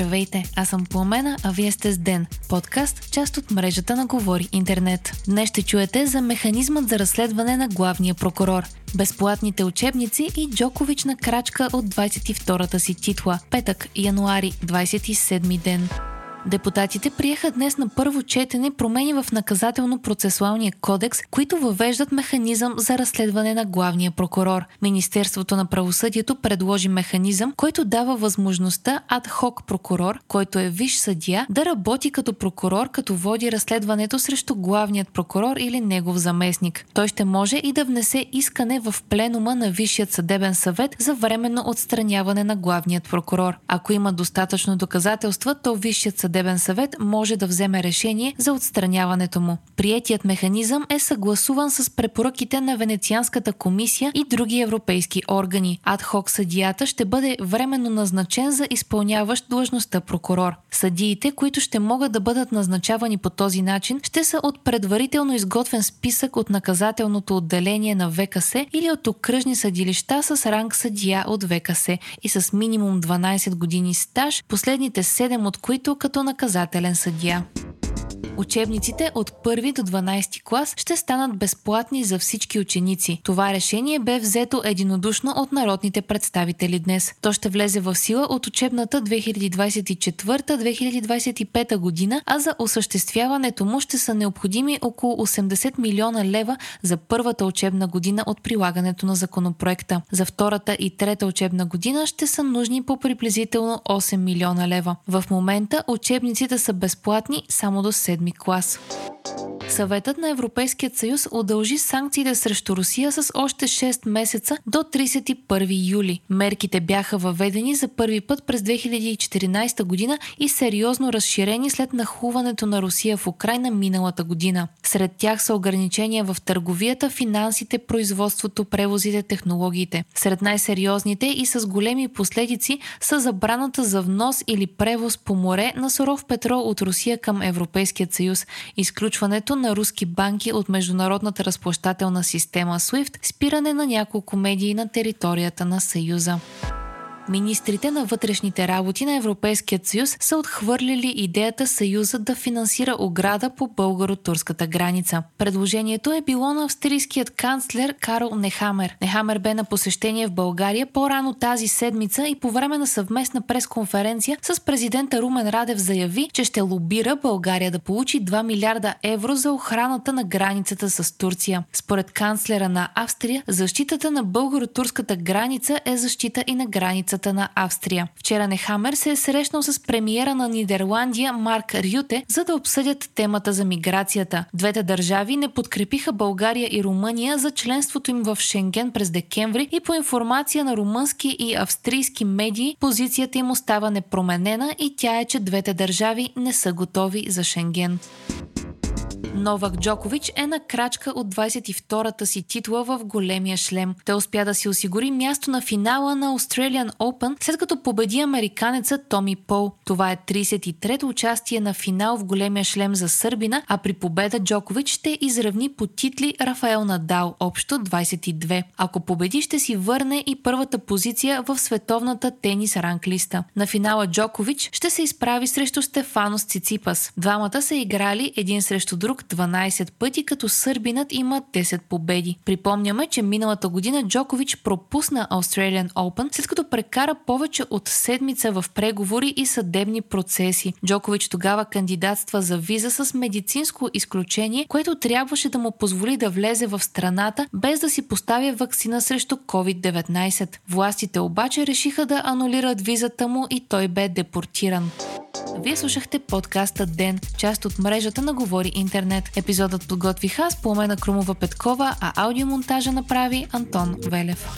Здравейте, аз съм Пламена, а вие сте с Ден, подкаст, част от мрежата на Говори Интернет. Днес ще чуете за механизмът за разследване на главния прокурор, безплатните учебници и Джокович на крачка от 22-та си титла, петък, януари, 27 ден. Депутатите приеха днес на първо четене промени в наказателно-процесуалния кодекс, които въвеждат механизъм за разследване на главния прокурор. Министерството на правосъдието предложи механизъм, който дава възможността адхок прокурор, който е виш съдия, да работи като прокурор, като води разследването срещу главният прокурор или негов заместник. Той ще може и да внесе искане в пленума на Висшият съдебен съвет за временно отстраняване на главният прокурор. Ако има достатъчно доказателства, то Висшият съдебен съдебен съвет може да вземе решение за отстраняването му. Приетият механизъм е съгласуван с препоръките на Венецианската комисия и други европейски органи. Адхок съдията ще бъде временно назначен за изпълняващ длъжността прокурор. Съдиите, които ще могат да бъдат назначавани по този начин, ще са от предварително изготвен списък от наказателното отделение на ВКС или от окръжни съдилища с ранг съдия от ВКС и с минимум 12 години стаж, последните 7 от които като наказателен съдия. Учебниците от 1 до 12 клас ще станат безплатни за всички ученици. Това решение бе взето единодушно от народните представители днес. То ще влезе в сила от учебната 2024-2025 година, а за осъществяването му ще са необходими около 80 милиона лева за първата учебна година от прилагането на законопроекта. За втората и трета учебна година ще са нужни по приблизително 8 милиона лева. В момента учебниците са безплатни само до 7 клас. Съветът на Европейският съюз удължи санкциите срещу Русия с още 6 месеца до 31 юли. Мерките бяха въведени за първи път през 2014 година и сериозно разширени след нахуването на Русия в Украина миналата година. Сред тях са ограничения в търговията, финансите, производството, превозите, технологиите. Сред най-сериозните и с големи последици са забраната за внос или превоз по море на суров петрол от Русия към Европейският съюз, изключването на руски банки от международната разплащателна система SWIFT, спиране на няколко медии на територията на Съюза. Министрите на вътрешните работи на Европейският съюз са отхвърлили идеята Съюза да финансира ограда по българо-турската граница. Предложението е било на австрийският канцлер Карл Нехамер. Нехамер бе на посещение в България по-рано тази седмица и по време на съвместна пресконференция с президента Румен Радев заяви, че ще лобира България да получи 2 милиарда евро за охраната на границата с Турция. Според канцлера на Австрия, защитата на българо-турската граница е защита и на границата границата на Австрия. Вчера Нехамер се е срещнал с премиера на Нидерландия Марк Рюте, за да обсъдят темата за миграцията. Двете държави не подкрепиха България и Румъния за членството им в Шенген през декември и по информация на румънски и австрийски медии позицията им остава непроменена и тя е, че двете държави не са готови за Шенген. Новак Джокович е на крачка от 22-та си титла в големия шлем. Той успя да си осигури място на финала на Australian Open, след като победи американеца Томи Пол. Това е 33-то участие на финал в големия шлем за Сърбина, а при победа Джокович ще изравни по титли Рафаел Надал, общо 22. Ако победи, ще си върне и първата позиция в световната тенис ранглиста. На финала Джокович ще се изправи срещу Стефанос Циципас. Двамата са играли един срещу друг 12 пъти, като сърбинът има 10 победи. Припомняме, че миналата година Джокович пропусна Australian Open, след като прекара повече от седмица в преговори и съдебни процеси. Джокович тогава кандидатства за виза с медицинско изключение, което трябваше да му позволи да влезе в страната без да си поставя вакцина срещу COVID-19. Властите обаче решиха да анулират визата му и той бе депортиран. Вие слушахте подкаста Ден, част от мрежата на Говори Интернет. Епизодът подготвиха с Пламена Крумова Петкова, а аудиомонтажа направи Антон Велев.